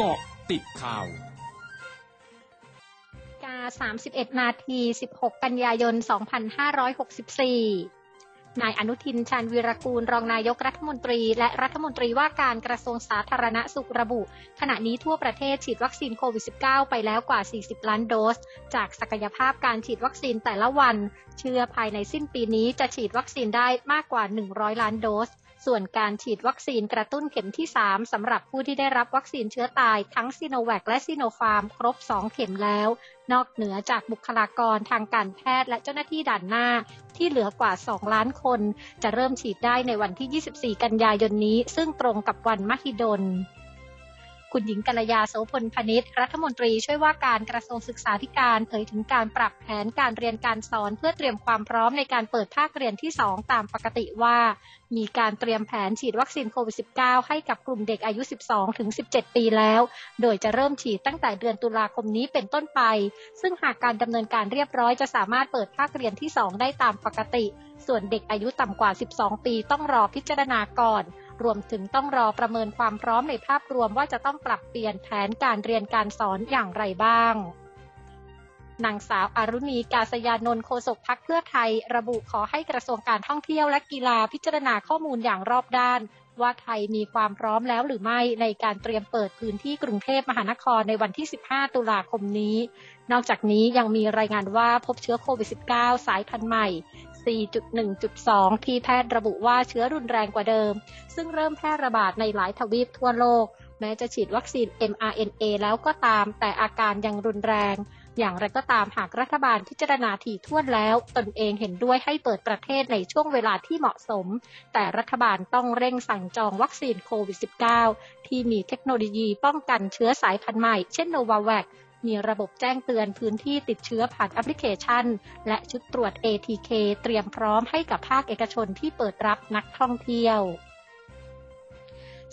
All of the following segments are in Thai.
กาะติดข่าวกา31 นาที 16 กันยายน 2564 นายอนุทินชาญวีรกูล รองนายกรัฐมนตรี และรัฐมนตรีว่าการกระทรวงสาธารณสุขระบุ ขณะนี้ทั่วประเทศฉีดวัคซีนโควิด -19 ไปแล้วกว่า 40 ล้านโดส จากศักยภาพการฉีดวัคซีนแต่ละวัน เชื่อภายในสิ้นปีนี้จะฉีดวัคซีนได้มากกว่า 100 ล้านโดส ส่วนการฉีดวัคซีนกระตุ้นเข็มที่ 3 สำหรับผู้ที่ได้รับวัคซีนเชื้อตายทั้งซีโนแวคและซีโนฟาร์มครบ 2 เข็มแล้ว นอกเหนือจากบุคลากรทางการแพทย์และเจ้าหน้าที่ด่านหน้า ที่เหลือกว่า 2 ล้านคน จะเริ่มฉีดได้ในวันที่ 24 กันยายนนี้ ซึ่งตรงกับวันมหิดล คุณหญิงกัลยาโสพลพนิษฐ์รัฐมนตรีช่วยว่าการกระทรวงศึกษาธิการเผยถึงการปรับแผนการเรียนการสอนเพื่อเตรียมความพร้อมในการเปิดภาคเรียนที่ 2 ตามปกติว่า มีการเตรียมแผนฉีดวัคซีนโควิด -19 ให้กับกลุ่มเด็กอายุ 12 ถึง 17 ปีแล้ว โดยจะเริ่มฉีดตั้งแต่เดือนตุลาคมนี้เป็นต้นไป ซึ่งหากการดำเนินการเรียบร้อยจะสามารถเปิดภาคเรียนที่ 2 ได้ตามปกติ ส่วนเด็กอายุต่ำกว่า 12 ปีต้องรอพิจารณาก่อน รวมถึงต้องรอประเมินความพร้อมในภาพรวมว่าจะต้องปรับเปลี่ยนแผนการเรียนการสอนอย่างไรบ้างนางสาวอารุณีกาศยานนท์โฆษกพักเพื่อไทย ระบุขอให้กระทรวงการท่องเที่ยวและกีฬาพิจารณาข้อมูลอย่างรอบด้าน ว่าไทยมีความพร้อมแล้วหรือไม่ในการเตรียมเปิดพื้นที่กรุงเทพมหานครในวันที่ 15 ตุลาคมนี้ นอกจากนี้ยังมีรายงานว่าพบเชื้อโควิด -19 สายพันธุ์ใหม่ 4.1.2 ที่แพทย์ระบุว่าเชื้อรุนแรงกว่าเดิม ซึ่งเริ่มแพร่ระบาดในหลายทวีปทั่วโลก แม้จะฉีดวัคซีน mRNA แล้วก็ตามแต่อาการยังรุนแรง อย่างไรก็ตามหากรัฐบาลพิจารณาถี่ถ้วนแล้ว ตนเองเห็นด้วยให้เปิดประเทศในช่วงเวลาที่เหมาะสม แต่รัฐบาลต้องเร่งสั่งจองวัคซีนโควิด -19 ที่มีเทคโนโลยีป้องกันเชื้อสายพันธุ์ใหม่ เช่นโนวาแวค มีระบบแจ้งเตือนพื้นที่ติดเชื้อผ่านแอปพลิเคชัน และชุดตรวจ ATK เตรียมพร้อมให้กับภาคเอกชนที่เปิดรับนักท่องเที่ยว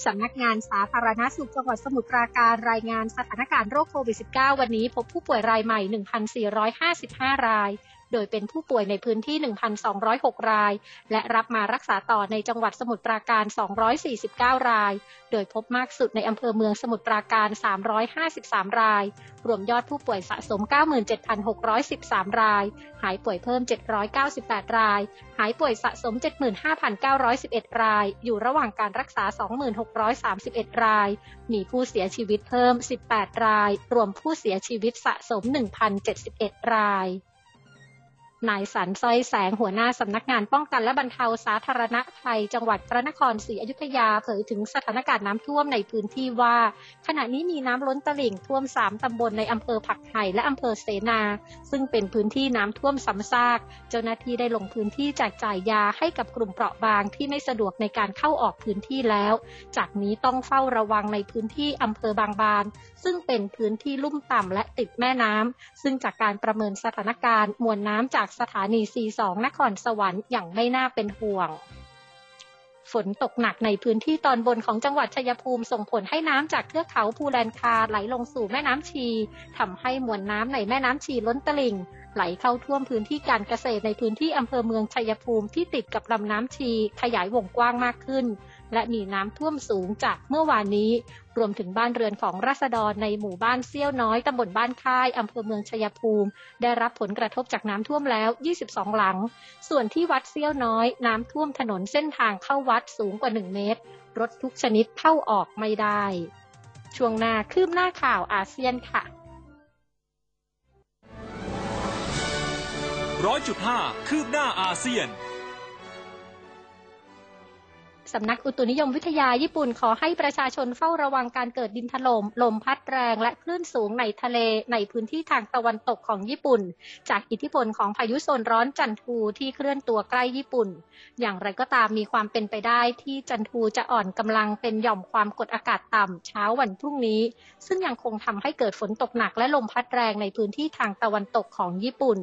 สำนักงานสาธารณาสุขจังหวัดสมุทรปราการรายงานสถานการณ์โรคโควิด -19 วันนี้พบผู้ป่วยรายใหม่ 1,455 ราย โดยเป็นผู้ป่วยในพื้นที่ 1,206 ราย และรับมารักษาต่อในจังหวัดสมุทรปราการ 249 ราย โดยพบมากสุดในอำเภอเมืองสมุทรปราการ 353 ราย รวมยอดผู้ป่วยสะสม 97,613 ราย หายป่วยเพิ่ม 798 ราย หายป่วยสะสม 75,911 ราย อยู่ระหว่างการรักษา 2631 ราย มีผู้เสียชีวิตเพิ่ม 18 ราย รวมผู้เสียชีวิตสะสม 1,071 ราย นายสันสร้อยแสงหัวหน้าสำนักงานป้องกันและบรรเทาสาธารณภัย จังหวัดพระนครศรีอยุธยาเผยถึงสถานการณ์น้ำท่วมในพื้นที่ว่า ขณะนี้มีน้ำล้นตลิ่งท่วมสามตำบลในอำเภอผักไห่และอำเภอเสนา ซึ่งเป็นพื้นที่น้ำท่วมซ้ำซาก เจ้าหน้าที่ได้ลงพื้นที่แจกจ่ายยาให้กับกลุ่มเปราะบางที่ไม่สะดวกในการเข้าออกพื้นที่แล้ว จากนี้ต้องเฝ้าระวังในพื้นที่อำเภอบางบาน ซึ่งเป็นพื้นที่ลุ่มต่ำและติดแม่น้ำซึ่งจากการประเมินสถานการณ์มวลน้ำจากสถานีซี2นครสวรรค์อย่างไม่น่าเป็นห่วง ฝนตกหนักในพื้นที่ตอนบนของจังหวัดชัยภูมิส่งผลให้น้ำจากเทือกเขาภูแลนคาไหลลงสู่แม่น้ำชีทำให้มวลน้ำในแม่น้ำชีล้นตลิ่งไหลเข้าท่วมพื้นที่การเกษตรในพื้นที่อำเภอเมืองชัยภูมิที่ติดกับลำน้ำชีขยายวงกว้างมากขึ้น และมีน้ำท่วมสูงจากเมื่อวานนี้ รวมถึงบ้านเรือนของราษฎรในหมู่บ้านเซี่ยวน้อยตำบลบ้านค่ายอำเภอเมืองชัยภูมิ ได้รับผลกระทบจากน้ำท่วมแล้ว 22 หลัง ส่วนที่วัดเซี่ยวน้อย น้ำท่วมถนนเส้นทางเข้าวัดสูงกว่า 1 เมตร รถทุกชนิดเข้าออกไม่ได้ ช่วงหน้าคืบหน้าข่าวอาเซียนค่ะร้อยจุดห้าคืบหน้าอาเซียน สำนักอุตุนิยมวิทยาญี่ปุ่นขอให้ประชาชนเฝ้าระวังการเกิดดินถลม่มลมพัดแรงและคลื่นสูงในทะเลในพื้นที่ทางตะวันตกของญี่ปุ่น จากอิทธิพลของพายุโซนร้อนจันทูที่เคลื่อนตัวใกล้ญี่ปุ่น อย่างไรก็ตามมีความเป็นไปได้ที่จันทูจะอ่อนกำลังเป็นหย่อมความกดอากาศต่ำเช้าวันพรุ่งนี้ ซึ่งยังคงทำให้เกิดฝนตกหนักและลมพัดแรงในพื้นที่ทางตะวันตกของญี่ปุ่น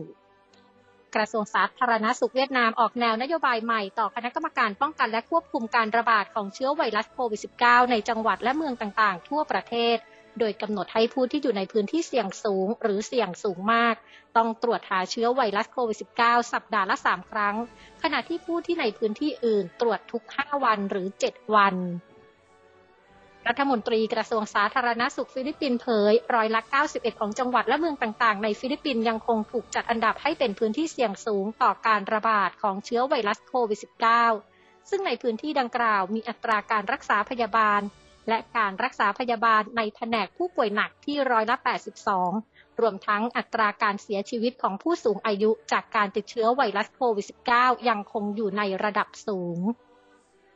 กระทรวงสาธารณสุขเวียดนามออกแนวนโยบายใหม่ต่อคณะกรรมการป้องกันและควบคุมการระบาดของเชื้อไวรัสโควิด -19 ในจังหวัดและเมืองต่างๆ ทั่วประเทศ โดยกำหนดให้ผู้ที่อยู่ในพื้นที่เสี่ยงสูงหรือเสี่ยงสูงมาก ต้องตรวจหาเชื้อไวรัสโควิด -19 สัปดาห์ละ 3 ครั้ง ขณะที่ผู้ที่ในพื้นที่อื่นตรวจทุก 5 วันหรือ 7 วัน รัฐมนตรีกระทรวงสาธารณสุขฟิลิปปินส์เผย ร้อยละ 91 ของจังหวัดและเมืองต่างๆ ในฟิลิปปินส์ยังคงถูกจัดอันดับให้เป็นพื้นที่เสี่ยงสูงต่อการระบาดของเชื้อไวรัสโควิด -19 ซึ่งในพื้นที่ดังกล่าวมีอัตราการรักษาพยาบาล และการรักษาพยาบาลในแผนกผู้ป่วยหนักที่ร้อยละ 82 รวมทั้งอัตราการเสียชีวิตของผู้สูงอายุจากการติดเชื้อไวรัสโควิด -19 ยังคงอยู่ในระดับสูง